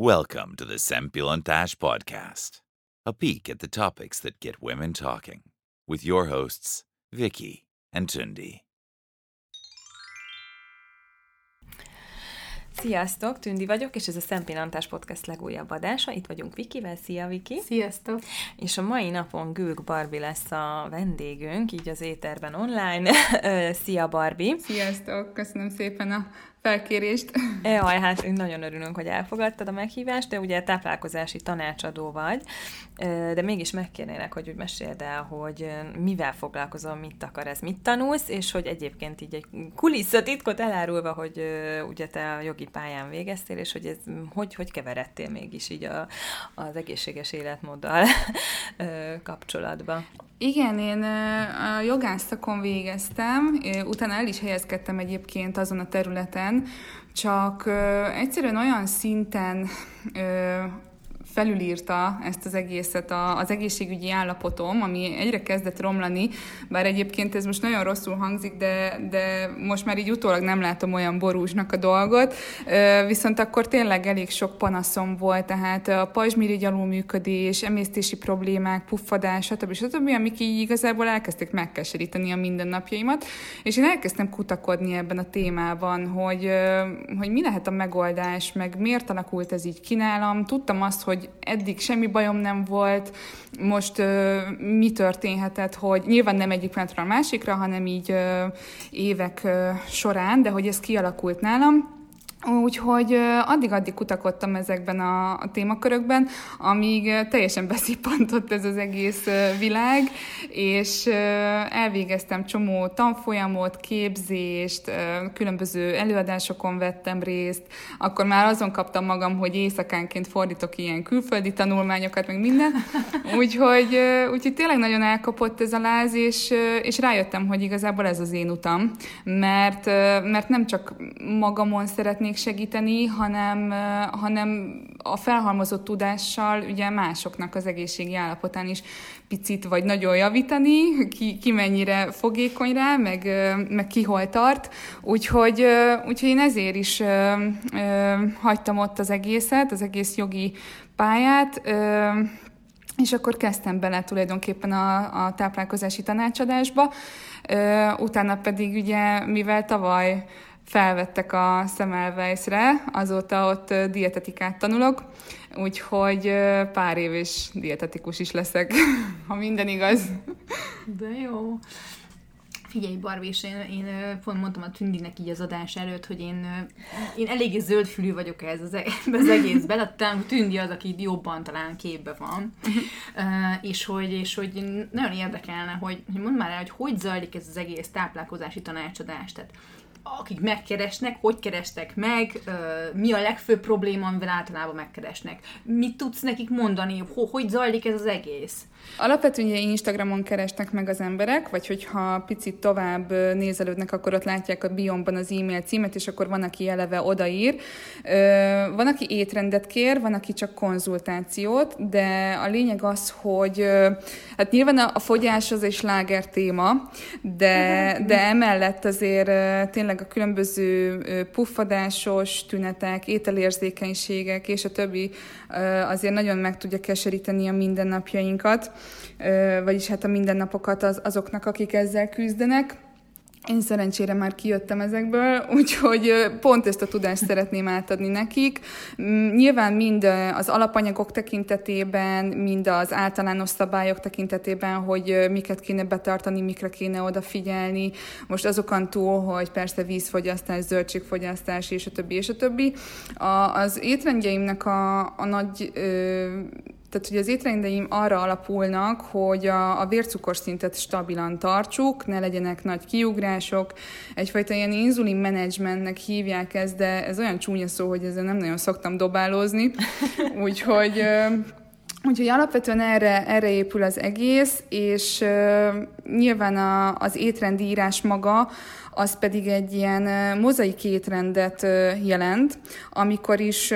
Welcome to the Sempilontash Podcast, a peek at the topics that get women talking, with your hosts, Vicky and Tundi. Sziasztok, Tündi vagyok, és ez a Szempillantás Podcast legújabb adása. Itt vagyunk Vikivel. Szia, Viki! Sziasztok! És a mai napon Gők Barbie lesz a vendégünk, így az éterben online. Szia, Barbie! Sziasztok! Köszönöm szépen a felkérést. Jaj, hát nagyon örülünk, hogy elfogadtad a meghívást, de ugye táplálkozási tanácsadó vagy, de mégis megkérnélek, hogy úgy meséld el, hogy mivel foglalkozol, mit akar ez, mit tanulsz, és hogy egyébként így egy kulisszatitkot elárulva, hogy ugye te a jogi pályán végeztél, és hogy ez hogy, hogy keveredtél mégis így a, az egészséges életmóddal kapcsolatba. Igen, én a jogászakon végeztem, utána el is helyezkedtem egyébként azon a területen, csak egyszerűen olyan szinten felülírta ezt az egészet az egészségügyi állapotom, ami egyre kezdett romlani, bár egyébként ez most nagyon rosszul hangzik, de, de most már így utólag nem látom olyan borúsnak a dolgot, viszont akkor tényleg elég sok panaszom volt, tehát a pajzsmirigy alulműködés, emésztési problémák, puffadás, stb. stb., amik így igazából elkezdték megkeseríteni a mindennapjaimat, és én elkezdtem kutakodni ebben a témában, hogy, hogy mi lehet a megoldás, meg miért alakult ez így ki nálam. Tudtam azt, hogy eddig semmi bajom nem volt, most ö, mi történhetett, hogy nyilván nem egyik pillanatról a másikra, hanem így ö, évek ö, során, de hogy ez kialakult nálam. Úgyhogy addig-addig kutakodtam ezekben a, a témakörökben, amíg teljesen beszippantott ez az egész világ, és elvégeztem csomó tanfolyamot, képzést, különböző előadásokon vettem részt, akkor már azon kaptam magam, hogy éjszakánként fordítok ilyen külföldi tanulmányokat, meg minden, úgyhogy, úgyhogy tényleg nagyon elkapott ez a láz, és, és rájöttem, hogy igazából ez az én utam, mert, mert nem csak magamon szeretnék szeretnék segíteni, hanem, hanem a felhalmozott tudással ugye másoknak az egészségi állapotán is picit vagy nagyon javítani, ki, ki mennyire fogékony rá, meg, meg ki hol tart. Úgyhogy, úgyhogy én ezért is hagytam ott az egészet, az egész jogi pályát, és akkor kezdtem bele tulajdonképpen a, a táplálkozási tanácsadásba, utána pedig ugye, mivel tavaly felvettek a Semmelweisre, azóta ott dietetikát tanulok, úgyhogy pár év is dietetikus is leszek, ha minden igaz. De jó. Figyelj, Barbie, és én, én pont mondtam a Tündinek így az adás előtt, hogy én, én eléggé zöldfülű vagyok ez az, e-, az egészben, tehát talán Tündi az, aki jobban talán képbe van, és, hogy, és hogy nagyon érdekelne, hogy, hogy mondd már el, hogy hogy zajlik ez az egész táplálkozási tanácsadás, tehát akik megkeresnek, hogy kerestek meg, mi a legfőbb probléma, amivel általában megkeresnek. Mit tudsz nekik mondani, hogy zajlik ez az egész? Alapvetően ugye Instagramon keresnek meg az emberek, vagy hogyha picit tovább nézelődnek, akkor ott látják a biomban az e-mail címet, és akkor van, aki eleve odaír. Van, aki étrendet kér, van, aki csak konzultációt, de a lényeg az, hogy hát nyilván a fogyás az egy sláger téma, de, de emellett azért tényleg a különböző puffadásos tünetek, ételérzékenységek és a többi azért nagyon meg tudja keseríteni a mindennapjainkat vagyis hát a mindennapokat az, azoknak, akik ezzel küzdenek. Én szerencsére már kijöttem ezekből, úgyhogy pont ezt a tudást szeretném átadni nekik. Mm, nyilván mind az alapanyagok tekintetében, mind az általános szabályok tekintetében, hogy miket kéne betartani, mikre kéne odafigyelni. Most azokon túl, hogy persze vízfogyasztás, zöldségfogyasztás, és a többi, és a többi. A, az étrendjeimnek a, a nagy ö, tehát, hogy az étrendeim arra alapulnak, hogy a, a vércukorszintet stabilan tartsuk, ne legyenek nagy kiugrások. Egyfajta ilyen inzulin menedzsmentnek hívják ezt, de ez olyan csúnya szó, hogy ezzel nem nagyon szoktam dobálózni. Úgyhogy Úgyhogy alapvetően erre, erre épül az egész, és nyilván a, az étrendírás maga, az pedig egy ilyen mozaik étrendet jelent, amikor is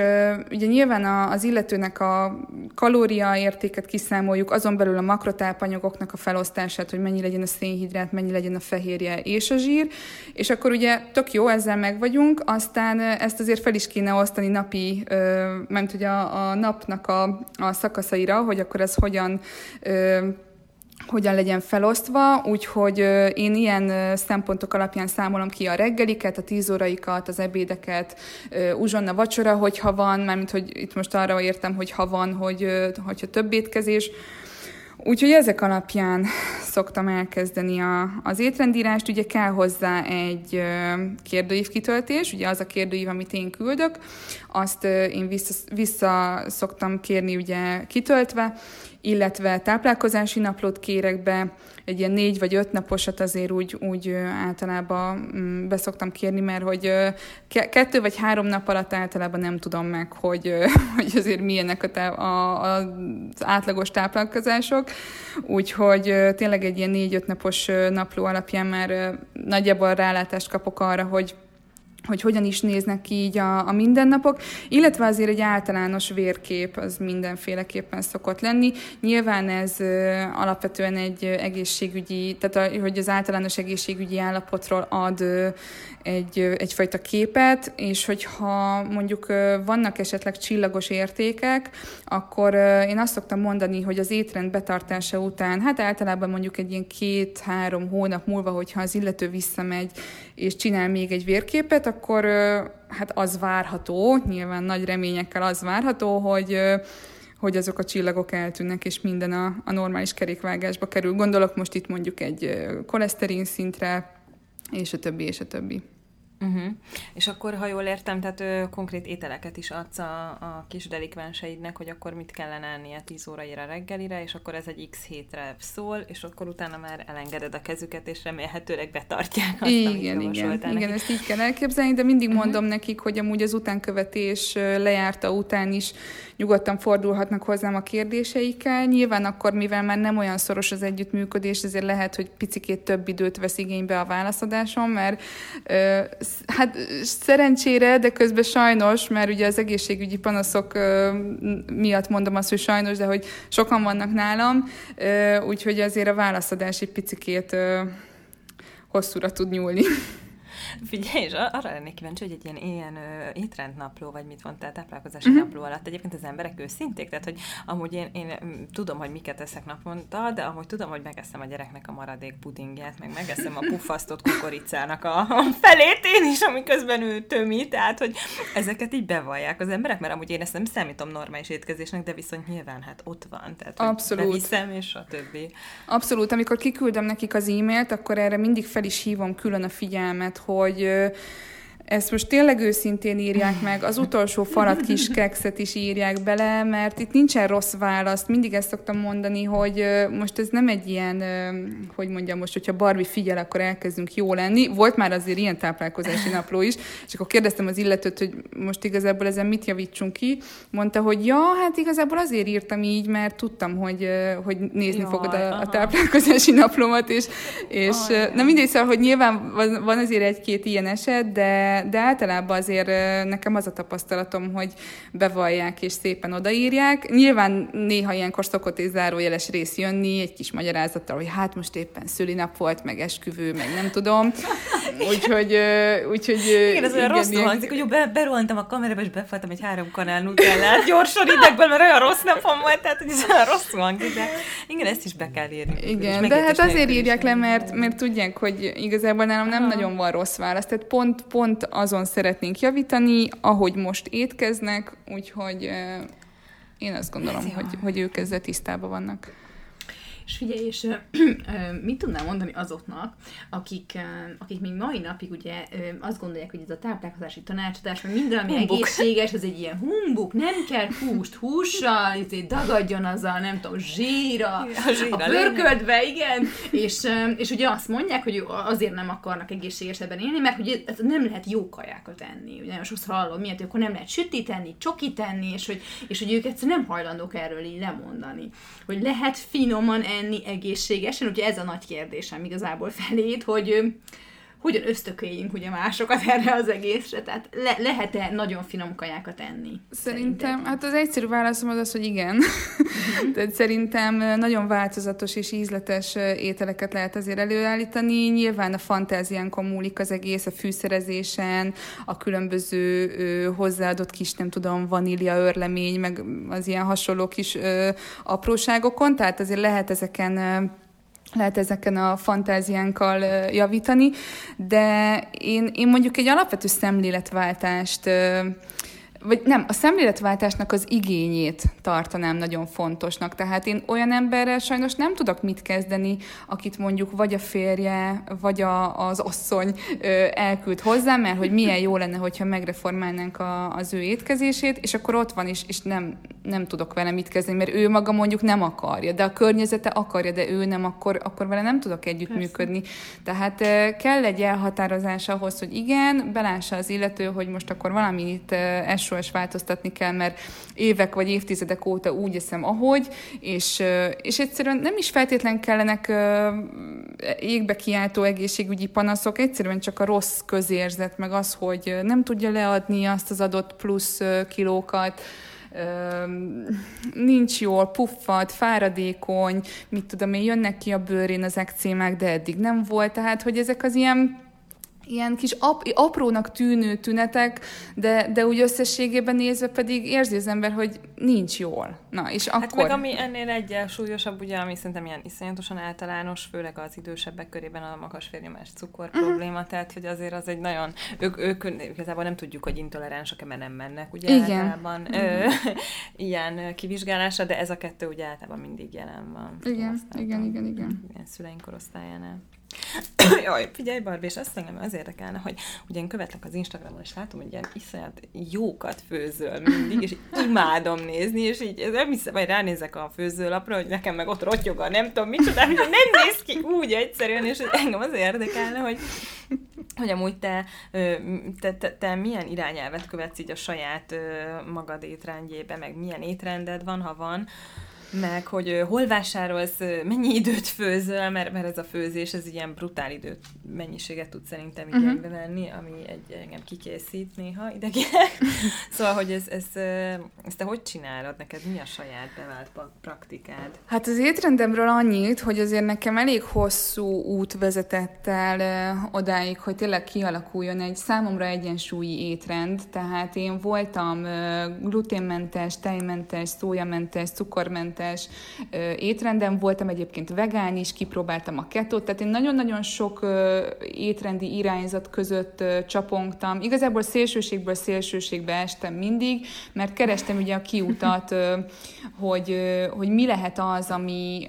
ugye nyilván az illetőnek a kalóriaértéket kiszámoljuk, azon belül a makrotápanyagoknak a felosztását, hogy mennyi legyen a szénhidrát, mennyi legyen a fehérje és a zsír, és akkor ugye tök jó, ezzel meg vagyunk, aztán ezt azért fel is kéne osztani napi, mert hogy a, a napnak a, a szakaszaira, hogy akkor ez hogyan hogyan legyen felosztva, úgyhogy én ilyen szempontok alapján számolom ki a reggeliket, a tíz óraikat, az ebédeket, uzsonna, vacsora, hogyha van, mármint, hogy itt most arra értem, hogy ha van, hogy, hogyha több étkezés, Úgyhogy ezek alapján szoktam elkezdeni a, az étrendírást. Ugye kell hozzá egy kérdőív kitöltés, ugye az a kérdőív, amit én küldök, azt én vissza, vissza szoktam kérni ugye kitöltve, illetve táplálkozási naplót kérek be, egy ilyen négy vagy öt naposat azért úgy, úgy általában mm, beszoktam kérni, mert hogy kettő vagy három nap alatt általában nem tudom meg, hogy, hogy azért milyenek a, a, a, az átlagos táplálkozások, úgyhogy tényleg egy ilyen négy-öt napos napló alapján már nagyjából rálátást kapok arra, hogy hogy hogyan is néznek ki így a, a mindennapok, illetve azért egy általános vérkép az mindenféleképpen szokott lenni. Nyilván ez ö, alapvetően egy egészségügyi, tehát a, hogy az általános egészségügyi állapotról ad ö, egy, egyfajta képet, és hogyha mondjuk vannak esetleg csillagos értékek, akkor én azt szoktam mondani, hogy az étrend betartása után, hát általában mondjuk egy ilyen két-három hónap múlva, hogyha az illető visszamegy és csinál még egy vérképet, akkor hát az várható, nyilván nagy reményekkel az várható, hogy hogy azok a csillagok eltűnnek, és minden a, a normális kerékvágásba kerül. Gondolok most itt mondjuk egy koleszterin szintre, és a többi, és a többi. Uh-huh. És akkor, ha jól értem, tehát ö, konkrét ételeket is adsz a, a kis delikvenseidnek, hogy akkor mit kellene ennie 10 óraira reggelire, és akkor ez egy x hétre szól, és akkor utána már elengeded a kezüket, és remélhetőleg betartják azt, igen, amit igen, nekik. igen, ezt így kell elképzelni, de mindig uh-huh. mondom nekik, hogy amúgy az utánkövetés lejárta után is nyugodtan fordulhatnak hozzám a kérdéseikkel. Nyilván akkor, mivel már nem olyan szoros az együttműködés, ezért lehet, hogy picikét több időt vesz igénybe a válaszadásom, mert ö, hát szerencsére, de közben sajnos, mert ugye az egészségügyi panaszok miatt mondom azt, hogy sajnos, de hogy sokan vannak nálam, úgyhogy azért a válaszadás egy picikét hosszúra tud nyúlni. Figyelj, és arra lennék kíváncsi, hogy egy ilyen, ilyen ö, étrendnapló, vagy mit mondtál, táplálkozási uh-huh. napló alatt egyébként az emberek őszinték, tehát hogy amúgy én, én tudom, hogy miket eszek naponta, de amúgy tudom, hogy megeszem a gyereknek a maradék pudingját, meg megeszem a puffasztott kukoricának a, a felét én is, amiközben ő tömi, tehát hogy ezeket így bevallják az emberek, mert amúgy én ezt nem számítom normális étkezésnek, de viszont nyilván hát ott van, tehát Abszolút. beviszem, és a többi. Abszolút, amikor kiküldöm nekik az e-mailt, akkor erre mindig fel is hívom külön a figyelmet, hogy ezt most tényleg őszintén írják meg, az utolsó falat kis kekszet is írják bele, mert itt nincsen rossz választ. Mindig ezt szoktam mondani, hogy most ez nem egy ilyen, hogy mondjam most, hogyha Barbie figyel, akkor elkezdünk jó lenni. Volt már azért ilyen táplálkozási napló is, és akkor kérdeztem az illetőt, hogy most igazából ezen mit javítsunk ki. Mondta, hogy ja, hát igazából azért írtam így, mert tudtam, hogy, hogy nézni Jaj, fogod a, a táplálkozási naplómat, és, és na mindegy, szóval, hogy nyilván van azért egy-két ilyen eset, de de, általában azért nekem az a tapasztalatom, hogy bevallják és szépen odaírják. Nyilván néha ilyenkor szokott egy zárójeles rész jönni, egy kis magyarázattal, hogy hát most éppen szülinap volt, meg esküvő, meg nem tudom. Úgyhogy... úgyhogy igen, ez olyan rosszul ilyen... hangzik, hogy be, berohantam a kamerába, és befoltam egy három kanál nutellát gyorsan idegből, mert olyan rossz napom volt, tehát hogy ez olyan rosszul hangzik, de igen, ezt is be kell írni. Igen, de hát azért írják le, mert, mert tudják, hogy igazából nálam nem Aha. nagyon van rossz válasz. Tehát pont, pont azon szeretnénk javítani, ahogy most étkeznek, úgyhogy én azt gondolom, hogy, hogy ők ezzel tisztában vannak. És figyelj, és mit tudnám mondani azoknak, akik, akik még mai napig ugye azt gondolják, hogy ez a táplálkozási tanácsadás, vagy minden, ami humbuk. egészséges, az egy ilyen humbuk, nem kell húst hússal, itt dagadjon azzal, nem tudom, zsíra, a, zsíra a pörködbe, igen, és, és ugye azt mondják, hogy azért nem akarnak egészségesebben élni, mert hogy nem lehet jó kajákat enni. Ugye nagyon sokszor hallom, miért, hogy akkor nem lehet csoki tenni, és hogy, és hogy ők egyszerűen nem hajlandók erről így lemondani. Hogy lehet finoman enni egészségesen? Ugye ez a nagy kérdésem igazából felét, hogy hogyan ösztökéljünk ugye másokat erre az egészre, tehát le- lehet-e nagyon finom kajákat enni? Szerintem, szerinted? hát az egyszerű válaszom az az, hogy igen. Uh-huh. Tehát szerintem nagyon változatos és ízletes ételeket lehet azért előállítani. Nyilván a fantáziánkon múlik az egész, a fűszerezésen, a különböző ö, hozzáadott kis, nem tudom, vanília örlemény, meg az ilyen hasonló kis ö, apróságokon, tehát azért lehet ezeken lehet ezeken a fantáziánkkal javítani, de én, én mondjuk egy alapvető szemléletváltást vagy nem, a szemléletváltásnak az igényét tartanám nagyon fontosnak. Tehát én olyan emberrel sajnos nem tudok mit kezdeni, akit mondjuk vagy a férje, vagy a, az asszony elküld hozzá, mert hogy milyen jó lenne, hogyha megreformálnánk a, az ő étkezését, és akkor ott van is, és nem, nem tudok vele mit kezdeni, mert ő maga mondjuk nem akarja, de a környezete akarja, de ő nem, akkor, akkor vele nem tudok együttműködni. Tehát kell egy elhatározás ahhoz, hogy igen, belássa az illető, hogy most akkor valamit SOS változtatni kell, mert évek vagy évtizedek óta úgy eszem, ahogy, és, és egyszerűen nem is feltétlen kellenek égbe kiáltó egészségügyi panaszok, egyszerűen csak a rossz közérzet, meg az, hogy nem tudja leadni azt az adott plusz kilókat, nincs jól, puffad, fáradékony, mit tudom én, jönnek ki a bőrén az ekcémák, de eddig nem volt, tehát hogy ezek az ilyen ilyen kis ap, aprónak tűnő tünetek, de, de úgy összességében nézve pedig érzi az ember, hogy nincs jól. Na, és akkor... Hát meg ami ennél egyel súlyosabb, ugye, ami szerintem ilyen iszonyatosan általános, főleg az idősebbek körében a magas férnyomás cukor uh-huh. probléma, tehát hogy azért az egy nagyon, ők, ők igazából nem tudjuk, hogy intoleránsak-e, mert nem mennek, ugye Igen. általában uh-huh. ö, ilyen kivizsgálása, de ez a kettő ugye általában mindig jelen van. Igen, igen, igen, igen. Ilyen szüleink korosztályánál. Jaj, figyelj Barbie, és azt engem az érdekelne, hogy ugye én követlek az Instagramon, és látom, hogy ilyen iszonyat jókat főzöl mindig, és imádom nézni, és így nem hiszem, vagy ránézek a főzőlapra, hogy nekem meg ott rotyog a nem tudom micsoda, hogy nem néz ki úgy egyszerűen, és engem az érdekelne, hogy hogy amúgy te, te, te, te milyen irányelvet követsz így a saját magad étrendjébe, meg milyen étrended van, ha van, meg hogy hol vásárolsz, mennyi időt főzöl, mert, mert ez a főzés, ez ilyen brutál időt, mennyiséget tud szerintem igénybe uh-huh. venni, ami egy, engem kikészít néha idegileg. szóval, hogy ez, ez, ezt te hogy csinálod? Neked mi a saját bevált praktikád? Hát az étrendemről annyit, hogy azért nekem elég hosszú út vezetett el odáig, hogy tényleg kialakuljon egy számomra egyensúlyi étrend, tehát én voltam gluténmentes, tejmentes, szójamentes, cukormentes, zöldségmentes étrendem, voltam egyébként vegán is, kipróbáltam a ketót, tehát én nagyon-nagyon sok étrendi irányzat között csapongtam. Igazából szélsőségből szélsőségbe estem mindig, mert kerestem ugye a kiutat, hogy, hogy mi lehet az, ami,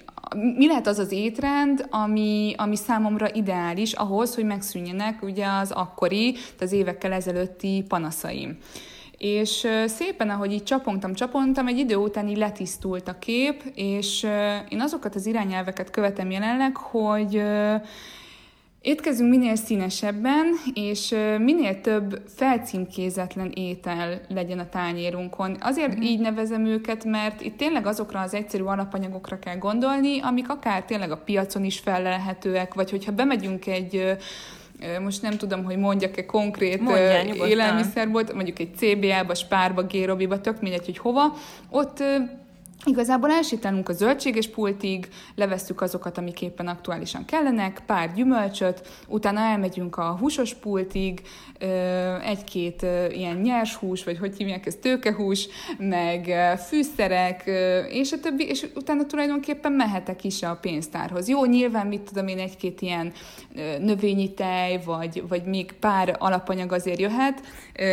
mi lehet az az étrend, ami, ami számomra ideális ahhoz, hogy megszűnjenek ugye az akkori, az évekkel ezelőtti panaszaim. És szépen, ahogy így csapongtam, csapongtam, egy idő után így letisztult a kép, és én azokat az irányelveket követem jelenleg, hogy Étkezünk minél színesebben, és minél több felcímkézetlen étel legyen a tányérunkon. Azért uh-huh. így nevezem őket, mert itt tényleg azokra az egyszerű alapanyagokra kell gondolni, amik akár tényleg a piacon is felelhetőek, vagy hogyha bemegyünk egy most nem tudom, hogy mondjak-e konkrét Mondjál, élelmiszerbolt, mondjuk egy CBA-ba, Spárba, Gérobiba, tök mindegy, hogy hova, ott Igazából elsétálunk a zöldséges pultig, levesszük azokat, amik éppen aktuálisan kellenek, pár gyümölcsöt, utána elmegyünk a húsos pultig, egy-két ilyen nyers hús, vagy hogy hívják ezt, tőkehús, meg fűszerek, és a többi, és utána tulajdonképpen mehetek is a pénztárhoz. Jó, nyilván mit tudom én, egy-két ilyen növényi tej, vagy, vagy még pár alapanyag azért jöhet.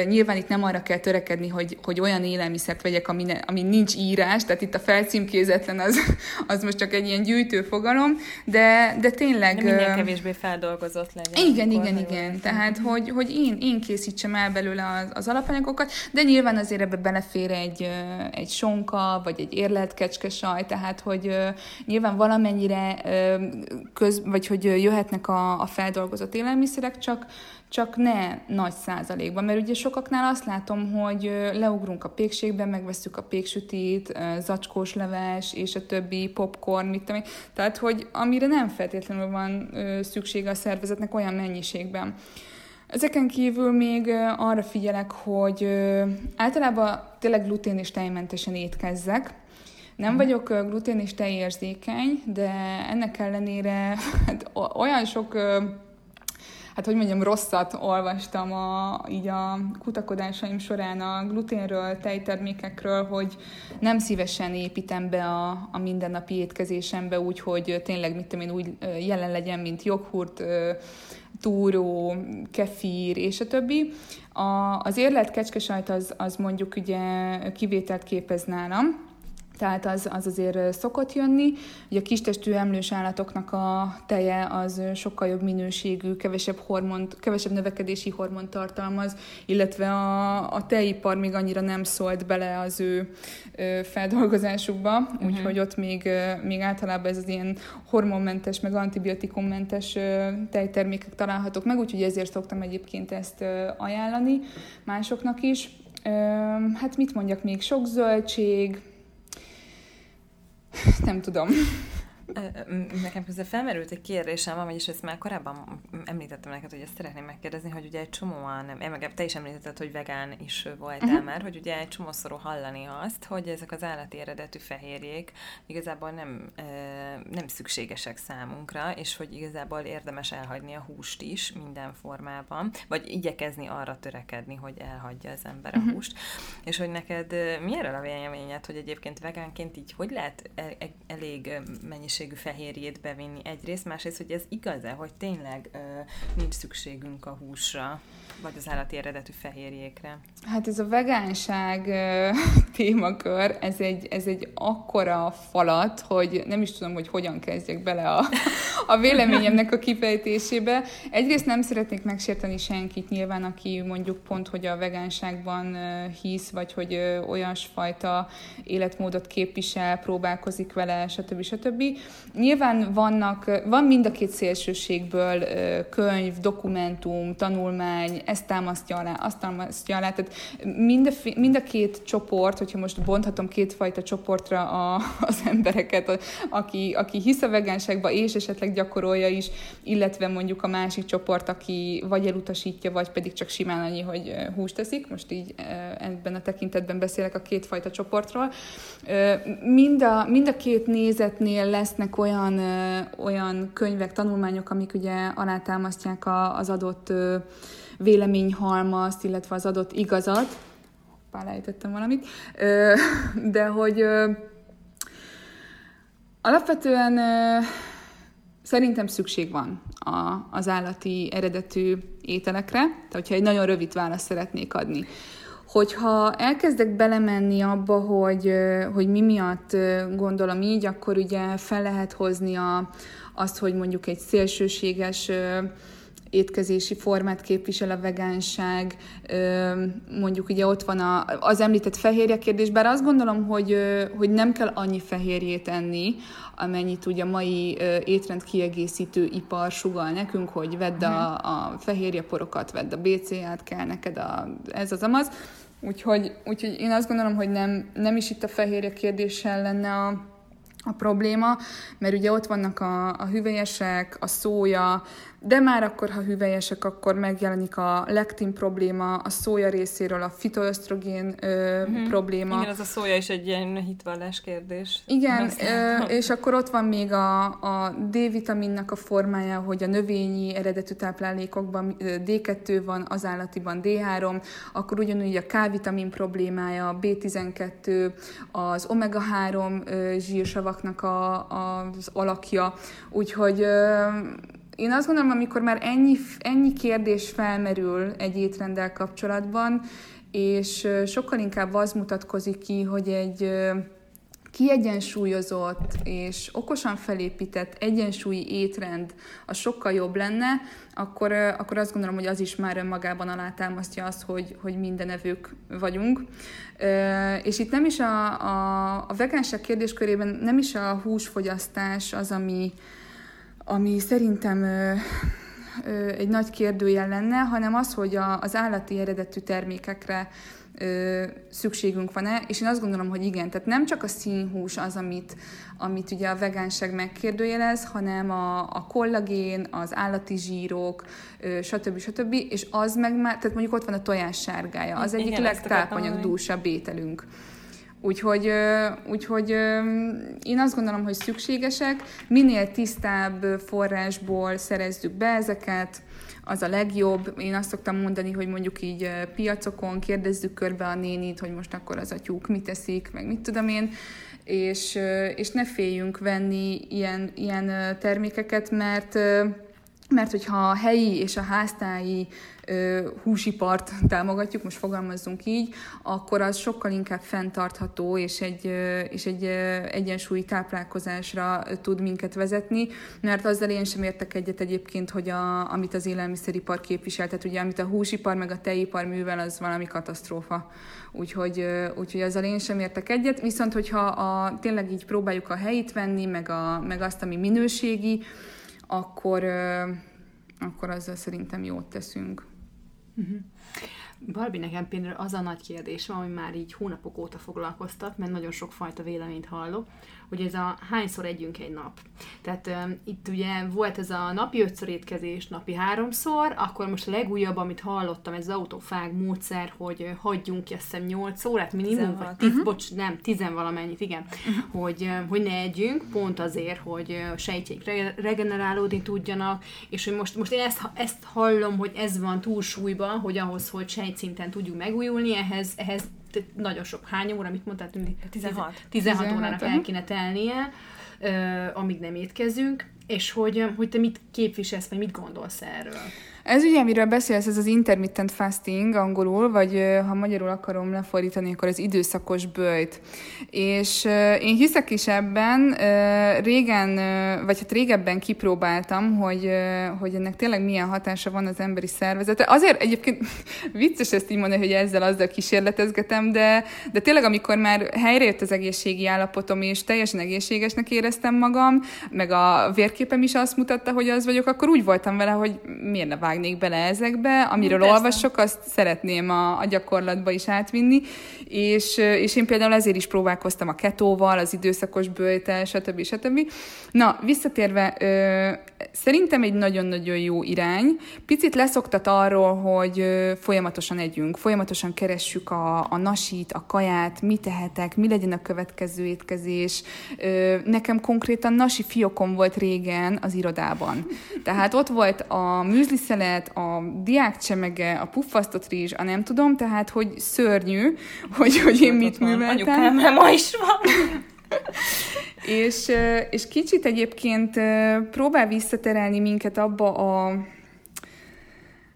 Nyilván itt nem arra kell törekedni, hogy, hogy olyan élelmiszert vegyek, ami, ne, ami nincs írás, tehát itt a felcímkézetlen az, az most csak egy ilyen gyűjtő fogalom, de, de tényleg... De minél kevésbé feldolgozott legyen. Igen, igen, igen. Tehát, hogy, hogy én, én készítsem el belőle az, az alapanyagokat, de nyilván azért ebbe belefér egy, egy sonka, vagy egy érlelt kecskesaj, tehát, hogy nyilván valamennyire köz, vagy hogy jöhetnek a, a feldolgozott élelmiszerek, csak, csak ne nagy százalékban, mert ugye sokaknál azt látom, hogy leugrunk a pékségben, megveszük a péksütit, zacskós leves, és a többi popcorn, mit tudom. Tehát, hogy amire nem feltétlenül van szüksége a szervezetnek olyan mennyiségben. Ezeken kívül még arra figyelek, hogy általában tényleg glutén és tejmentesen étkezzek. Nem vagyok glutén és tejérzékeny, de ennek ellenére hát, olyan sok hát hogy mondjam, rosszat olvastam a, így a kutakodásaim során a gluténről, tejtermékekről, hogy nem szívesen építem be a, a mindennapi étkezésembe úgy, hogy tényleg, mit tudom én, úgy jelen legyen, mint joghurt, túró, kefír és a többi. A, az érlelt kecskesajt az, az mondjuk ugye kivételt képez nálam, tehát az, az azért szokott jönni. Ugye a kistestű emlős állatoknak a teje az sokkal jobb minőségű, kevesebb, hormont, kevesebb növekedési hormont tartalmaz, illetve a, a tejipar még annyira nem szólt bele az ő feldolgozásukba, uh-huh. úgyhogy ott még, még általában ez az ilyen hormonmentes, meg antibiotikummentes tejtermékek találhatók meg, úgyhogy ezért szoktam egyébként ezt ajánlani másoknak is. Hát mit mondjak még, sok zöldség, nem tudom. Nekem közben felmerült egy kérdésem, vagyis ezt már korábban említettem neked, hogy ezt szeretném megkérdezni, hogy ugye egy csomóan, meg te is említetted, hogy vegán is voltál uh-huh. már, hogy ugye egy csomószorú hallani azt, hogy ezek az állati eredetű fehérjék igazából nem, nem szükségesek számunkra, és hogy igazából érdemes elhagyni a húst is minden formában, vagy igyekezni arra törekedni, hogy elhagyja az ember a uh-huh. húst, és hogy neked mi erről a véleményed, hogy egyébként vegánként így hogy lehet e, e, elég mennyiség mennyiségű fehérjét bevinni egyrészt, másrészt, hogy ez igaz-e, hogy tényleg ö, nincs szükségünk a húsra, vagy az állati eredetű fehérjékre? Hát ez a vegánság ö, témakör, ez egy, ez egy akkora falat, hogy nem is tudom, hogy hogyan kezdjek bele a, a véleményemnek a kifejtésébe. Egyrészt nem szeretnék megsérteni senkit nyilván, aki mondjuk pont, hogy a vegánságban hisz, vagy hogy olyasfajta életmódot képvisel, próbálkozik vele, stb. stb. Nyilván vannak, van mind a két szélsőségből könyv, dokumentum, tanulmány, ezt támasztja alá, azt támasztja alá, tehát mind a, mind a két csoport, hogyha most bonthatom kétfajta csoportra a, az embereket, aki, aki hisz a vegánságba és esetleg gyakorolja is, illetve mondjuk a másik csoport, aki vagy elutasítja, vagy pedig csak simán annyi, hogy húst teszik. Most így ebben a tekintetben beszélek a kétfajta csoportról. Mind a, mind a két nézetnél lesznek olyan, olyan könyvek, tanulmányok, amik ugye alátámasztják az adott véleményhalmazt, illetve az adott igazat. Hoppá, valamit. De hogy alapvetően Szerintem szükség van a, az állati eredetű ételekre, tehát hogyha egy nagyon rövid választ szeretnék adni. Hogyha elkezdek belemenni abba, hogy, hogy mi miatt gondolom így, akkor ugye fel lehet hozni a, azt, hogy mondjuk egy szélsőséges étkezési formát képvisel a vegánság, mondjuk ugye ott van a, az említett fehérje kérdés, bár azt gondolom, hogy, hogy nem kell annyi fehérjét enni, amennyit ugye a mai étrend kiegészítő ipar sugal nekünk, hogy vedd a, mhm. a fehérjeporokat, vedd a BCA-t, kell neked a, ez az amaz. Úgyhogy, úgyhogy én azt gondolom, hogy nem, nem is itt a fehérje kérdéssel lenne a, a probléma, mert ugye ott vannak a, a hüvelyesek, a szója, de már akkor, ha hüvelyesek, akkor megjelenik a lektin probléma, a szója részéről a fitoösztrogén ö, uh-huh. probléma. Igen, az a szója is egy ilyen hitvallás kérdés. Igen, ö, és akkor ott van még a, a D-vitaminnak a formája, hogy a növényi eredetű táplálékokban D2 van, az állatiban D3, akkor ugyanúgy a K-vitamin problémája, a B12, az omega-3 zsírsavaknak a, a, az alakja, úgyhogy ö, én azt gondolom, amikor már ennyi, ennyi kérdés felmerül egy étrenddel kapcsolatban, és sokkal inkább az mutatkozik ki, hogy egy kiegyensúlyozott és okosan felépített egyensúlyi étrend a sokkal jobb lenne, akkor, akkor azt gondolom, hogy az is már önmagában alátámasztja azt, hogy, hogy mindenevők vagyunk. És itt nem is a, a, a vegánság kérdéskörében nem is a húsfogyasztás az, ami, ami szerintem egy nagy kérdőjel lenne, hanem az, hogy a, az állati eredetű termékekre ö, szükségünk van-e, és én azt gondolom, hogy igen. Tehát nem csak a színhús az, amit, amit ugye a vegánság megkérdőjelez, hanem a, a kollagén, az állati zsírok, ö, stb. stb. És az meg már, tehát mondjuk ott van a tojás sárgája, az egyik legtápanyagdúsabb ételünk. Úgyhogy, úgyhogy én azt gondolom, hogy szükségesek, minél tisztább forrásból szerezzük be ezeket, az a legjobb. Én azt szoktam mondani, hogy mondjuk így piacokon kérdezzük körbe a nénit, hogy most akkor az a tyúk mit eszik, meg mit tudom én, és, és ne féljünk venni ilyen, ilyen termékeket, mert mert hogyha a helyi és a háztáji ö, húsipart támogatjuk, most fogalmazzunk így, akkor az sokkal inkább fenntartható és egy, ö, és egy ö, egyensúlyi táplálkozásra tud minket vezetni, mert azzal én sem értek egyet egyébként, hogy a, amit az élelmiszeripar képvisel, tehát ugye amit a húsipar meg a tejipar művel, az valami katasztrófa. Úgyhogy, ö, úgyhogy azzal én sem értek egyet, viszont hogyha a, tényleg így próbáljuk a helyit venni, meg, a, meg azt, ami minőségi, akkor, akkor azzal szerintem jót teszünk. Barbie, nekem például az a nagy kérdésem, ami már így hónapok óta foglalkoztat, mert nagyon sok fajta véleményt hallok, hogy ez a hányszor együnk egy nap. Tehát um, itt ugye volt ez a napi ötször étkezés, napi háromszor, akkor most a legújabb, amit hallottam, ez az autofág módszer, hogy hagyjunk ki azt hiszem 8 órát minimum, vagy Tizenhat. 10, uh-huh. bocs, nem, 10 valamennyit, igen, uh-huh. hogy, hogy ne együnk, pont azért, hogy sejtjeik re- regenerálódni tudjanak, és hogy most, most én ezt, ezt hallom, hogy ez van túlsúlyban, hogy ahhoz, hogy sejtszinten tudjunk megújulni, ehhez, ehhez nagyon sok hány óra, mit mondtál, Tündi? 16. 16 16, órának el kéne telnie, amíg nem étkezünk, és hogy, hogy te mit képviselsz, vagy mit gondolsz erről? Ez ugye, amiről beszélsz, ez az intermittent fasting angolul, vagy ha magyarul akarom lefordítani, akkor az időszakos bőjt. És én hiszek is ebben, régen, vagy hát régebben kipróbáltam, hogy, hogy ennek tényleg milyen hatása van az emberi szervezetre. Azért egyébként vicces ezt így mondani, hogy ezzel azzal kísérletezgetem, de, de tényleg amikor már helyrejött az egészségi állapotom, és teljesen egészségesnek éreztem magam, meg a vérképem is azt mutatta, hogy az vagyok, akkor úgy voltam vele, hogy miért ne vágnék bele ezekbe, amiről Persze. olvasok, azt szeretném a, a gyakorlatba is átvinni, és, és én például ezért is próbálkoztam a ketóval, az időszakos bőjtel, stb. stb. Na, visszatérve, szerintem egy nagyon-nagyon jó irány. Picit leszoktat arról, hogy folyamatosan együnk, folyamatosan keressük a, a nasit, a kaját, mi tehetek, mi legyen a következő étkezés. Nekem konkrétan nasi fiokom volt régen az irodában. Tehát ott volt a műzliszelet, a diákcsemege, a puffasztott rizs, a nem tudom, tehát hogy szörnyű, hogy, hogy én mit műveltem. Anyukám, ma is van. És, és kicsit egyébként próbál visszaterelni minket abba a,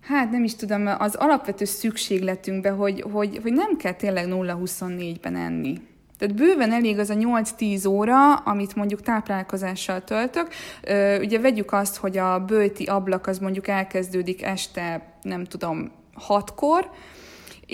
hát nem is tudom, az alapvető szükségletünkbe, hogy, hogy, hogy nem kell tényleg 0-24-ben enni. Tehát bőven elég az a 8-10 óra, amit mondjuk táplálkozással töltök. Ugye vegyük azt, hogy a bőti ablak az mondjuk elkezdődik este, nem tudom, 6-kor,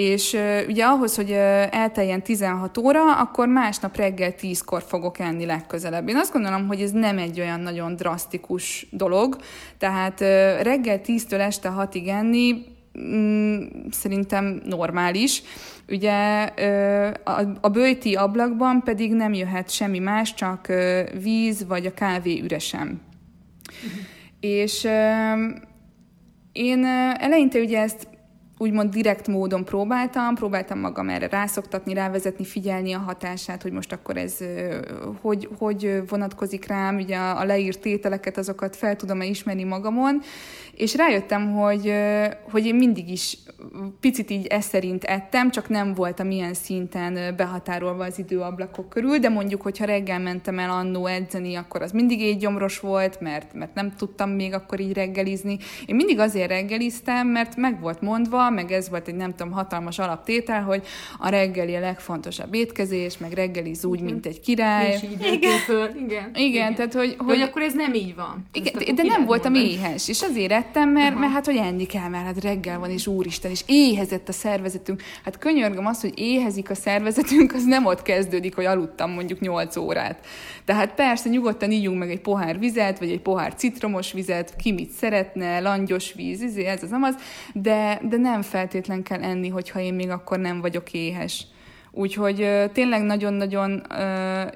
és ugye ahhoz, hogy elteljen 16 óra, akkor másnap reggel 10-kor fogok enni legközelebb. Én azt gondolom, hogy ez nem egy olyan nagyon drasztikus dolog, tehát reggel 10-től este 6-ig enni mm, szerintem normális. Ugye a, bőti ablakban pedig nem jöhet semmi más, csak víz vagy a kávé üresen. És ö, én eleinte ugye ezt úgymond direkt módon próbáltam, próbáltam magam erre rászoktatni, rávezetni, figyelni a hatását, hogy most akkor ez hogy, hogy vonatkozik rám, ugye a leírt tételeket, azokat fel tudom-e ismerni magamon, és rájöttem, hogy, hogy én mindig is picit így ez szerint ettem, csak nem voltam ilyen szinten behatárolva az időablakok körül, de mondjuk, hogyha reggel mentem el annó edzeni, akkor az mindig éjgyomros volt, mert, mert nem tudtam még akkor így reggelizni. Én mindig azért reggeliztem, mert meg volt mondva, meg ez volt egy nem tudom, hatalmas alaptétel, hogy a reggeli a legfontosabb étkezés, meg reggeliz úgy, mint egy király. És így igen. föl. Igen. Igen, tehát hogy, Hogy, hogy akkor ez nem így van. igen, de, nem voltam mondani. éhes, és azért ettem, mert, mert hát, hogy enni kell, mert hát reggel van, és úristen, és éhezett a szervezetünk. Hát könyörgöm azt, hogy éhezik a szervezetünk, az nem ott kezdődik, hogy aludtam mondjuk 8 órát. Tehát persze nyugodtan ígyunk meg egy pohár vizet, vagy egy pohár citromos vizet, ki mit szeretne, langyos víz, izé, ez az amaz, de, de nem nem feltétlen kell enni, hogyha én még akkor nem vagyok éhes. Úgyhogy tényleg nagyon-nagyon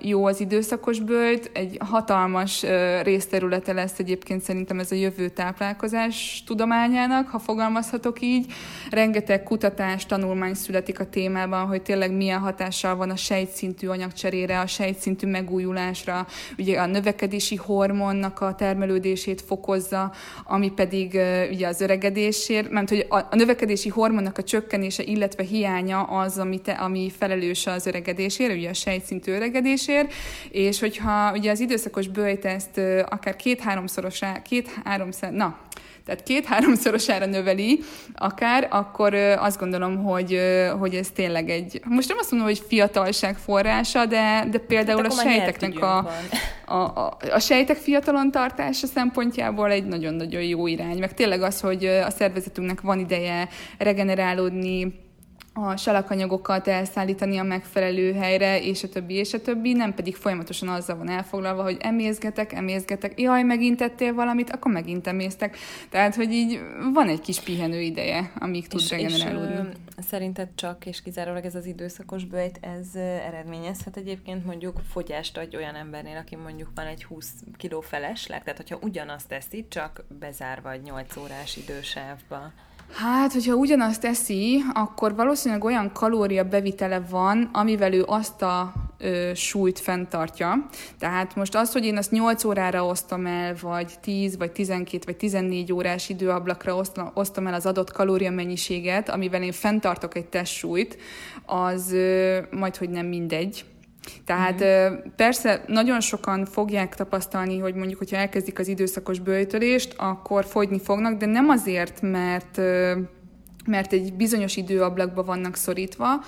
jó az időszakos bőjt, egy hatalmas részterülete lesz egyébként szerintem ez a jövő táplálkozás tudományának, ha fogalmazhatok így. Rengeteg kutatás, tanulmány születik a témában, hogy tényleg milyen hatással van a sejtszintű anyagcserére, a sejtszintű megújulásra, ugye a növekedési hormonnak a termelődését fokozza, ami pedig ugye az öregedésért, mert hogy a növekedési hormonnak a csökkenése, illetve hiánya az, ami, te, ami felelős az öregedésért, ugye a sejtszintű öregedésért, és hogyha ugye az időszakos bőjt ezt akár két-háromszorosá, két-háromszor, na, tehát két-háromszorosára növeli akár, akkor azt gondolom, hogy, hogy ez tényleg egy, most nem azt mondom, hogy fiatalság forrása, de, de például hát a sejteknek a, a, a, a sejtek fiatalon tartása szempontjából egy nagyon-nagyon jó irány, meg tényleg az, hogy a szervezetünknek van ideje regenerálódni, a salakanyagokat elszállítani a megfelelő helyre, és a többi, és a többi, nem pedig folyamatosan azzal van elfoglalva, hogy emészgetek, emészgetek, jaj, megint tettél valamit, akkor megint emésztek. Tehát, hogy így van egy kis pihenő ideje, amíg tud regenerálódni. És szerinted csak és kizárólag ez az időszakos bőjt, ez eredményezhet egyébként mondjuk fogyást egy olyan embernél, aki mondjuk van egy 20 kiló felesleg, tehát hogyha ugyanazt teszi, csak bezárva egy 8 órás idősávba. Hát, hogyha ugyanazt teszi, akkor valószínűleg olyan kalória bevitele van, amivel ő azt a ö, súlyt fenntartja. Tehát most az, hogy én azt 8 órára osztom el, vagy 10, vagy 12, vagy 14 órás időablakra osztom, el az adott kalória mennyiséget, amivel én fenntartok egy testsúlyt, az ö, majd, hogy nem mindegy tehát uh-huh. persze nagyon sokan fogják tapasztalni, hogy mondjuk, hogyha elkezdik az időszakos bőjtölést, akkor fogyni fognak, de nem azért, mert, mert egy bizonyos időablakba vannak szorítva,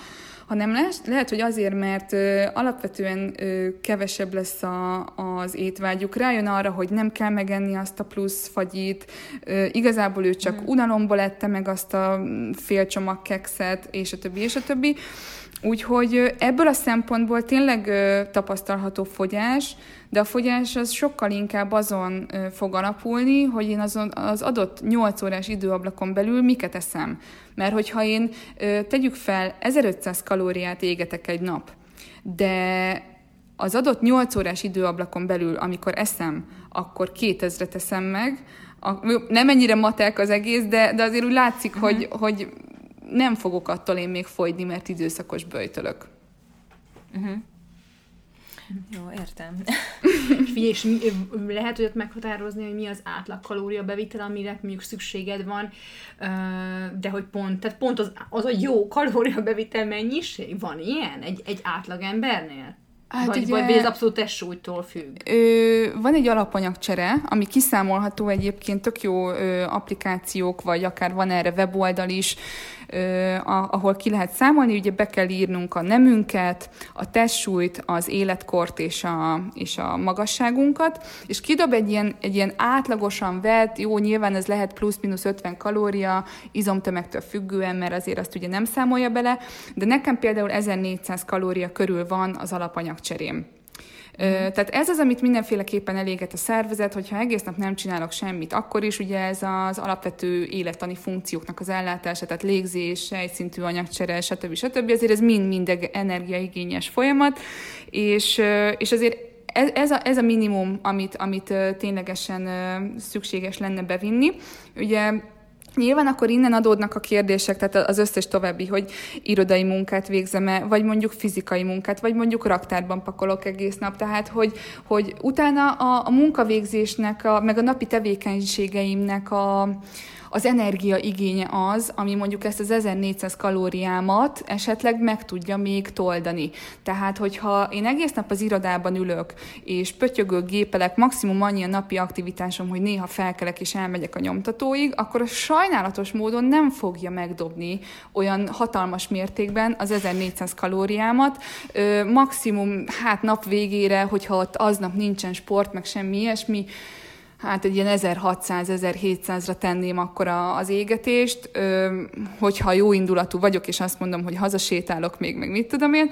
hanem lehet, lehet, hogy azért, mert ö, alapvetően ö, kevesebb lesz a, az étvágyuk, rájön arra, hogy nem kell megenni azt a plusz fagyit, ö, igazából ő csak mm. unalomból ette meg azt a fél csomag kekszet, és a többi, és a többi. Úgyhogy ebből a szempontból tényleg tapasztalható fogyás, de a fogyás az sokkal inkább azon fog alapulni, hogy én azon, az adott 8 órás időablakon belül miket eszem. Mert hogyha én tegyük fel 1500 kalóriát égetek egy nap, de az adott 8 órás időablakon belül, amikor eszem, akkor 2000-et eszem meg, a, nem ennyire matek az egész, de, de azért úgy látszik, uh-huh. hogy, hogy nem fogok attól én még fogyni, mert időszakos böjtölök. Uh-huh. Jó, értem. Figyelj, és mi, lehet olyat meghatározni, hogy mi az átlag kalóriabevitel, amire mondjuk szükséged van, de hogy pont, tehát pont az, az a jó kalóriabevitel mennyiség van ilyen egy, egy átlag embernél? Hát vagy, ugye, vagy ez abszolút testsúlytól függ? Ö, van egy alapanyagcsere, ami kiszámolható egyébként, tök jó ö, applikációk, vagy akár van erre weboldal is, ahol ki lehet számolni, ugye be kell írnunk a nemünket, a testsúlyt, az életkort és a, és a magasságunkat, és kidob egy ilyen, egy ilyen átlagosan vett, jó, nyilván ez lehet plusz-minusz 50 kalória, izomtömegtől függően, mert azért azt ugye nem számolja bele, de nekem például 1400 kalória körül van az alapanyagcserém. Tehát ez az, amit mindenféleképpen eléget a szervezet, hogyha egész nap nem csinálok semmit, akkor is ugye ez az alapvető élettani funkcióknak az ellátása, tehát légzés, sejtszintű anyagcsere, stb. stb. Azért ez mind-mind energiaigényes folyamat, és, és azért ez, ez, a, ez a minimum, amit, amit ténylegesen szükséges lenne bevinni. Ugye Nyilván akkor innen adódnak a kérdések, tehát az összes további, hogy irodai munkát végzem-e, vagy mondjuk fizikai munkát, vagy mondjuk raktárban pakolok egész nap, tehát hogy, hogy utána a, a munkavégzésnek, a, meg a napi tevékenységeimnek a, az energia igénye az, ami mondjuk ezt az 1400 kalóriámat esetleg meg tudja még toldani. Tehát, hogyha én egész nap az irodában ülök, és pötyögök, gépelek, maximum annyi a napi aktivitásom, hogy néha felkelek és elmegyek a nyomtatóig, akkor a sajnálatos módon nem fogja megdobni olyan hatalmas mértékben az 1400 kalóriámat. Maximum, hát nap végére, hogyha ott aznap nincsen sport, meg semmi ilyesmi, hát egy ilyen 1600-1700-ra tenném akkor a, az égetést, ö, hogyha jó indulatú vagyok, és azt mondom, hogy hazasétálok még, meg mit tudom én.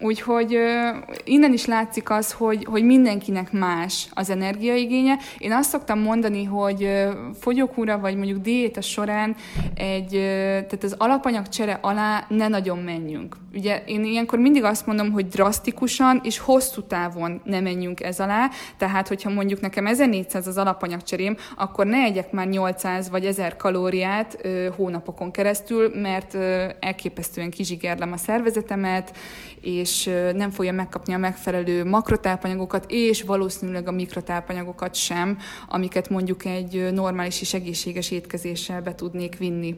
Úgyhogy ö, innen is látszik az, hogy, hogy mindenkinek más az energiaigénye. Én azt szoktam mondani, hogy fogyókúra, vagy mondjuk diéta során egy, tehát az alapanyagcsere alá ne nagyon menjünk. Ugye én ilyenkor mindig azt mondom, hogy drasztikusan és hosszú távon ne menjünk ez alá, tehát hogyha mondjuk nekem 1400 az alapanyagcserém, akkor ne egyek már 800 vagy 1000 kalóriát ö, hónapokon keresztül, mert ö, elképesztően kizsigerlem a szervezetemet, és ö, nem fogja megkapni a megfelelő makrotápanyagokat, és valószínűleg a mikrotápanyagokat sem, amiket mondjuk egy normális és egészséges étkezéssel be tudnék vinni.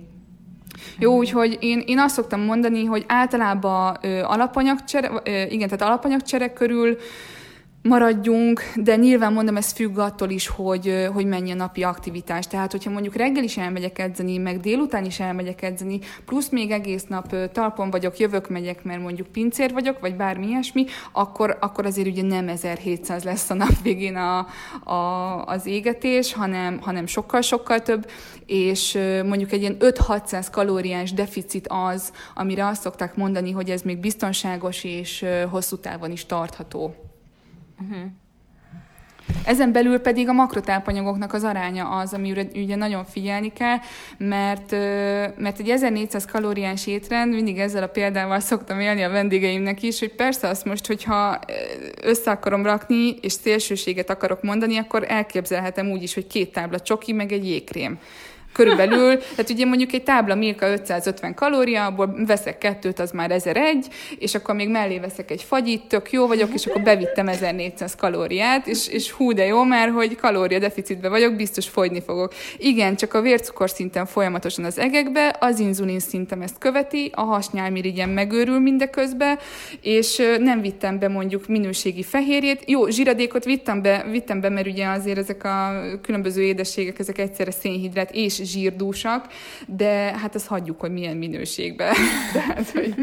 Jó, úgyhogy én, én azt szoktam mondani, hogy általában ö, alapanyagcsere, ö, igen, tehát alapanyagcsere körül maradjunk, de nyilván mondom, ez függ attól is, hogy, hogy mennyi a napi aktivitás. Tehát, hogyha mondjuk reggel is elmegyek edzeni, meg délután is elmegyek edzeni, plusz még egész nap talpon vagyok, jövök, megyek, mert mondjuk pincér vagyok, vagy bármi ilyesmi, akkor, akkor azért ugye nem 1700 lesz a nap végén a, a, az égetés, hanem, hanem sokkal-sokkal több, és mondjuk egy ilyen 5-600 kalóriás deficit az, amire azt szokták mondani, hogy ez még biztonságos és hosszú távon is tartható. Uh-huh. Ezen belül pedig a makrotápanyagoknak az aránya az, amire ugye nagyon figyelni kell, mert, mert egy 1400 kalóriás étrend, mindig ezzel a példával szoktam élni a vendégeimnek is, hogy persze azt most, hogyha össze akarom rakni, és szélsőséget akarok mondani, akkor elképzelhetem úgy is, hogy két tábla csoki, meg egy jégkrém körülbelül. Tehát ugye mondjuk egy tábla Milka 550 kalória, abból veszek kettőt, az már 1001, és akkor még mellé veszek egy fagyit, tök jó vagyok, és akkor bevittem 1400 kalóriát, és, és hú, de jó, mert hogy kalória deficitbe vagyok, biztos fogyni fogok. Igen, csak a vércukor szinten folyamatosan az egekbe, az inzulin szintem ezt követi, a hasnyálmirigyen megőrül mindeközben, és nem vittem be mondjuk minőségi fehérjét. Jó, zsiradékot vittem be, vittem be, mert ugye azért ezek a különböző édességek, ezek egyszerre szénhidrát és zsírdúsak, de hát ezt hagyjuk, hogy milyen minőségben. Tehát, hogy...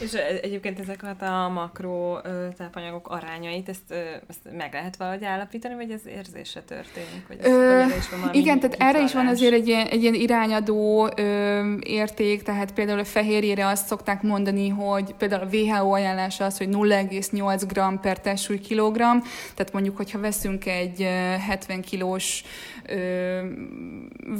És egyébként ezeket a makro tápanyagok arányait, ezt, ezt meg lehet valahogy állapítani, vagy ez érzésre történik? Vagy Ö, is van igen, tehát erre is van azért egy ilyen, egy ilyen irányadó ö, érték, tehát például a fehérjére azt szokták mondani, hogy például a WHO ajánlása az, hogy 0,8 g per testsúly kilogramm, tehát mondjuk, hogyha veszünk egy 70 kilós ö,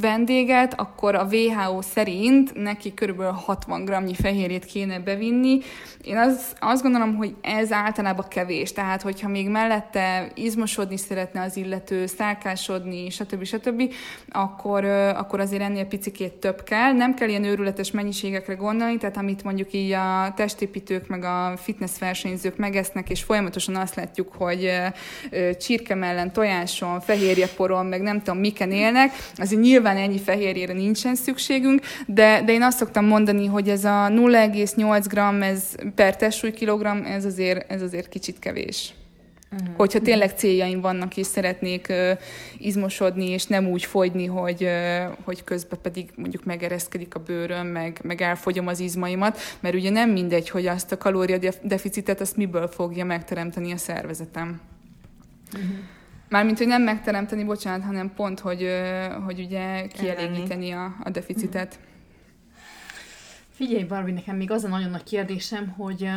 vendéget, akkor a WHO szerint neki körülbelül 60 g fehérjét kéne bevinni. Én az, azt gondolom, hogy ez általában kevés. Tehát, hogyha még mellette izmosodni szeretne az illető, szálkásodni, stb. stb., akkor, akkor azért ennél picikét több kell. Nem kell ilyen őrületes mennyiségekre gondolni, tehát amit mondjuk így a testépítők meg a fitness versenyzők megesznek, és folyamatosan azt látjuk, hogy csirke mellett tojáson, fehérjeporon, meg nem tudom, miken élnek, azért nyilván ennyi fehérjére nincsen szükségünk, de, de én azt szoktam mondani, hogy ez a 0,8 g ez per testsúly kilogramm, ez azért, ez azért kicsit kevés. Uh-huh. Hogyha tényleg céljaim vannak, és szeretnék uh, izmosodni, és nem úgy fogyni, hogy, uh, hogy közben pedig mondjuk megereszkedik a bőröm, meg, meg elfogyom az izmaimat, mert ugye nem mindegy, hogy azt a kalóriadeficitet, azt miből fogja megteremteni a szervezetem. Uh-huh. Mármint, hogy nem megteremteni, bocsánat, hanem pont, hogy, hogy ugye kielégíteni a, a deficitet. Figyelj, Barbie, nekem még az a nagyon nagy kérdésem, hogy,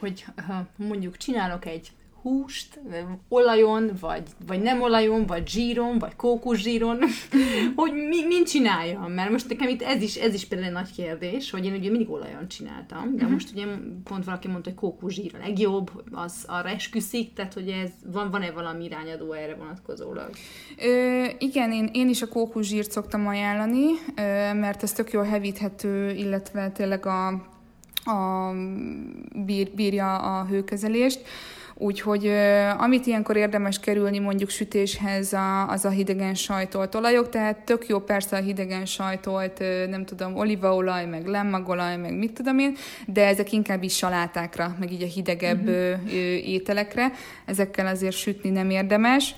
hogy ha mondjuk csinálok egy húst, olajon, vagy, vagy nem olajon, vagy zsíron, vagy kókuszsíron, hogy mi, mint csináljam. Mert most nekem itt ez is, ez is például egy nagy kérdés, hogy én ugye mindig olajon csináltam, de uh-huh. most ugye pont valaki mondta, hogy kókuszsír a legjobb, az arra esküszik, tehát hogy ez van, van-e valami irányadó erre vonatkozólag? Ö, igen, én, én is a kókuszsírt szoktam ajánlani, ö, mert ez tök jól hevíthető, illetve tényleg a, a bír, bírja a hőkezelést. Úgyhogy amit ilyenkor érdemes kerülni mondjuk sütéshez, a, az a hidegen sajtolt olajok, tehát tök jó persze a hidegen sajtolt, nem tudom, olívaolaj, meg lemmagolaj, meg mit tudom én, de ezek inkább is salátákra, meg így a hidegebb uh-huh. ételekre, ezekkel azért sütni nem érdemes.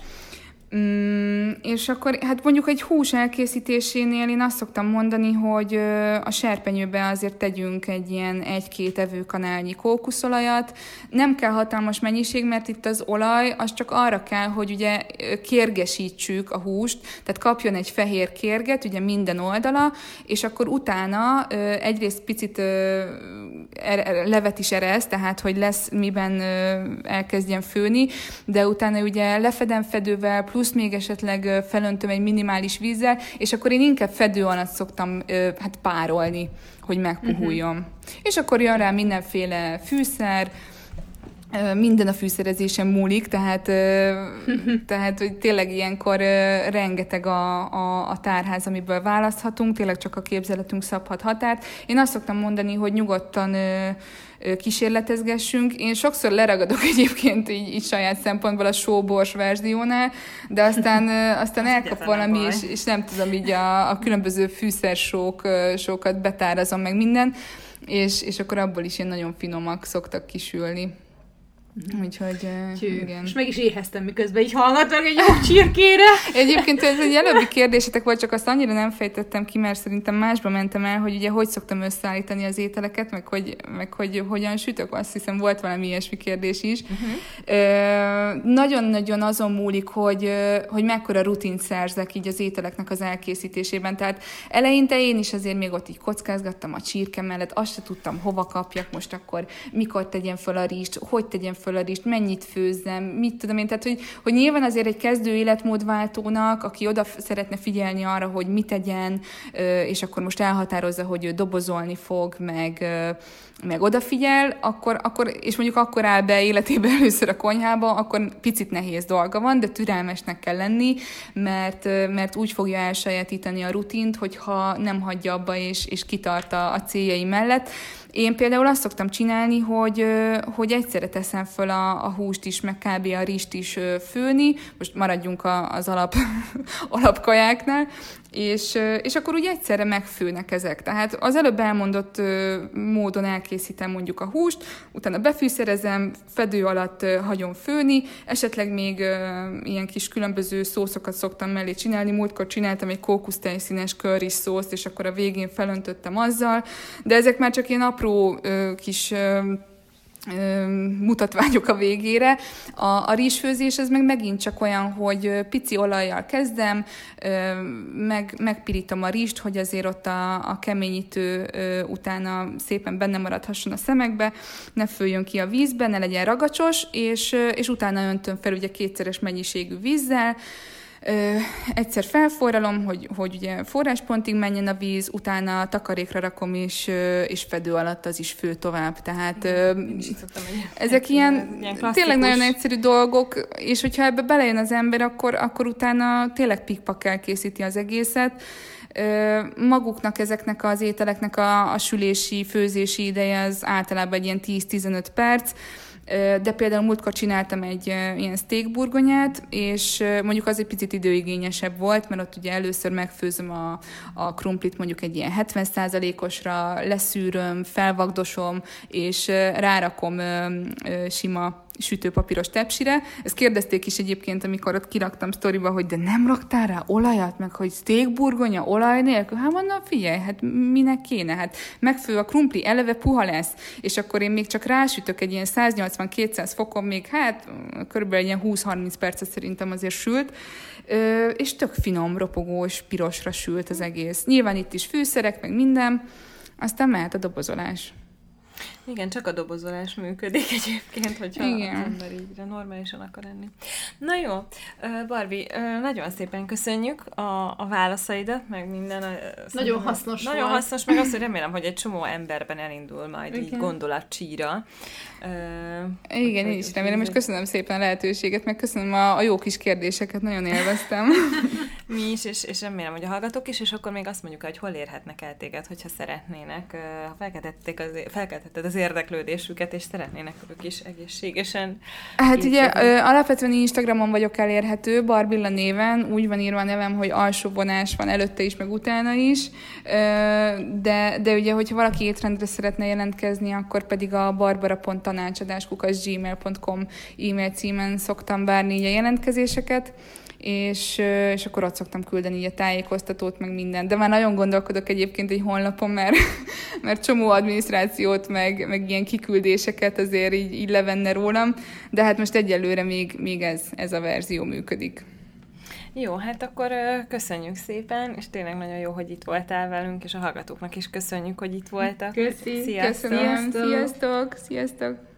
Mm, és akkor, hát mondjuk egy hús elkészítésénél én azt szoktam mondani, hogy a serpenyőbe azért tegyünk egy ilyen egy-két evőkanálnyi kókuszolajat. Nem kell hatalmas mennyiség, mert itt az olaj, az csak arra kell, hogy ugye kérgesítsük a húst, tehát kapjon egy fehér kérget, ugye minden oldala, és akkor utána egyrészt picit levet is eresz, tehát hogy lesz miben elkezdjen főni, de utána ugye lefedem fedővel, plusz még esetleg felöntöm egy minimális vízzel, és akkor én inkább fedő alatt szoktam hát párolni, hogy megpuhuljon. Uh-huh. És akkor jön rá mindenféle fűszer, minden a fűszerezésen múlik, tehát, tehát hogy tényleg ilyenkor rengeteg a, a, a tárház, amiből választhatunk, tényleg csak a képzeletünk szabhat határt. Én azt szoktam mondani, hogy nyugodtan kísérletezgessünk. Én sokszor leragadok egyébként így, így saját szempontból a sóbors verziónál, de aztán, aztán elkap valami, és, és nem tudom, így a, a különböző fűszersókat betárazom meg minden, és, és akkor abból is ilyen nagyon finomak szoktak kisülni. Mhm. Úgyhogy, Cső. igen. És meg is éheztem, miközben így hallgatok egy jó csirkére. Egyébként ez egy előbbi kérdésetek volt, csak azt annyira nem fejtettem ki, mert szerintem másba mentem el, hogy ugye hogy szoktam összeállítani az ételeket, meg hogy, meg hogy hogyan sütök, azt hiszem volt valami ilyesmi kérdés is. Uh-huh. nagyon-nagyon azon múlik, hogy, hogy mekkora rutint szerzek így az ételeknek az elkészítésében. Tehát eleinte én is azért még ott így kockázgattam a csirke mellett, azt se tudtam, hova kapjak most akkor, mikor tegyen föl a rizst, hogy tegyen föl rizst, mennyit főzzem, mit tudom én. Tehát, hogy, hogy nyilván azért egy kezdő életmódváltónak, aki oda szeretne figyelni arra, hogy mit tegyen, és akkor most elhatározza, hogy ő dobozolni fog, meg, meg odafigyel, akkor, akkor, és mondjuk akkor áll be életében először a konyhába, akkor picit nehéz dolga van, de türelmesnek kell lenni, mert, mert úgy fogja elsajátítani a rutint, hogyha nem hagyja abba és, és kitart a céljai mellett. Én például azt szoktam csinálni, hogy, hogy egyszerre teszem föl a, a húst is, meg kb. a rist is főni, most maradjunk a, az alap, alapkajáknál, és, és akkor úgy egyszerre megfőnek ezek. Tehát az előbb elmondott módon elkészítem mondjuk a húst, utána befűszerezem, fedő alatt hagyom főni, esetleg még ilyen kis különböző szószokat szoktam mellé csinálni. Múltkor csináltam egy kókusztejszínes curry szószt, és akkor a végén felöntöttem azzal, de ezek már csak ilyen apró kis mutatványok a végére. A, a rizsfőzés ez meg megint csak olyan, hogy pici olajjal kezdem, meg, megpirítom a rizst, hogy azért ott a, a keményítő utána szépen benne maradhasson a szemekbe, ne följön ki a vízbe, ne legyen ragacsos, és, és utána öntöm fel ugye kétszeres mennyiségű vízzel, Ö, egyszer felforralom, hogy, hogy ugye forráspontig menjen a víz, utána takarékra rakom, és, és fedő alatt az is fő tovább. Tehát ö, ezek ilyen, ilyen tényleg nagyon egyszerű dolgok, és hogyha ebbe belejön az ember, akkor, akkor utána tényleg pikpakkel készíti az egészet. Maguknak ezeknek az ételeknek a, a sülési, főzési ideje az általában egy ilyen 10-15 perc, de például múltkor csináltam egy ilyen steakburgonyát, és mondjuk az egy picit időigényesebb volt, mert ott ugye először megfőzöm a, a krumplit mondjuk egy ilyen 70%-osra, leszűröm, felvagdosom, és rárakom sima sütőpapíros tepsire. Ezt kérdezték is egyébként, amikor ott kiraktam sztoriba, hogy de nem raktál rá olajat, meg hogy steakburgonya olaj nélkül? Hát mondom, figyelj, hát minek kéne? Hát megfő a krumpli, eleve puha lesz, és akkor én még csak rásütök egy ilyen 180-200 fokon, még hát körülbelül ilyen 20-30 percet szerintem azért sült, és tök finom, ropogós, pirosra sült az egész. Nyilván itt is fűszerek, meg minden, aztán mehet a dobozolás. Igen, csak a dobozolás működik egyébként, hogyha Igen. az ember így normálisan akar lenni. Na jó, Barbie, nagyon szépen köszönjük a, a válaszaidat, meg minden. Nagyon hasznos Nagyon volt. hasznos, meg azt, hogy remélem, hogy egy csomó emberben elindul majd Igen. így gondolatcsíra. Igen, én is remélem, és köszönöm szépen a lehetőséget, meg köszönöm a, a jó kis kérdéseket, nagyon élveztem. Mi is, és, és remélem, hogy a hallgatók is, és akkor még azt mondjuk, hogy hol érhetnek el téged, hogyha szeretnének. Ha felkeltetted az az érdeklődésüket, és szeretnének ők is egészségesen. Hát ugye ö, alapvetően Instagramon vagyok elérhető, Barbilla néven, úgy van írva a nevem, hogy alsó vonás van előtte is, meg utána is, ö, de, de ugye, hogyha valaki étrendre szeretne jelentkezni, akkor pedig a barbara.tanácsadáskukas.gmail.com e-mail címen szoktam várni így a jelentkezéseket, és, és akkor ott szoktam küldeni így a tájékoztatót, meg minden. De már nagyon gondolkodok egyébként egy honlapon, mert, mert csomó adminisztrációt, meg, meg ilyen kiküldéseket azért így, így levenne rólam, de hát most egyelőre még, még ez, ez a verzió működik. Jó, hát akkor köszönjük szépen, és tényleg nagyon jó, hogy itt voltál velünk, és a hallgatóknak is köszönjük, hogy itt voltak. Köszi. Sziasztok! Köszönöm. Sziasztok! Sziasztok!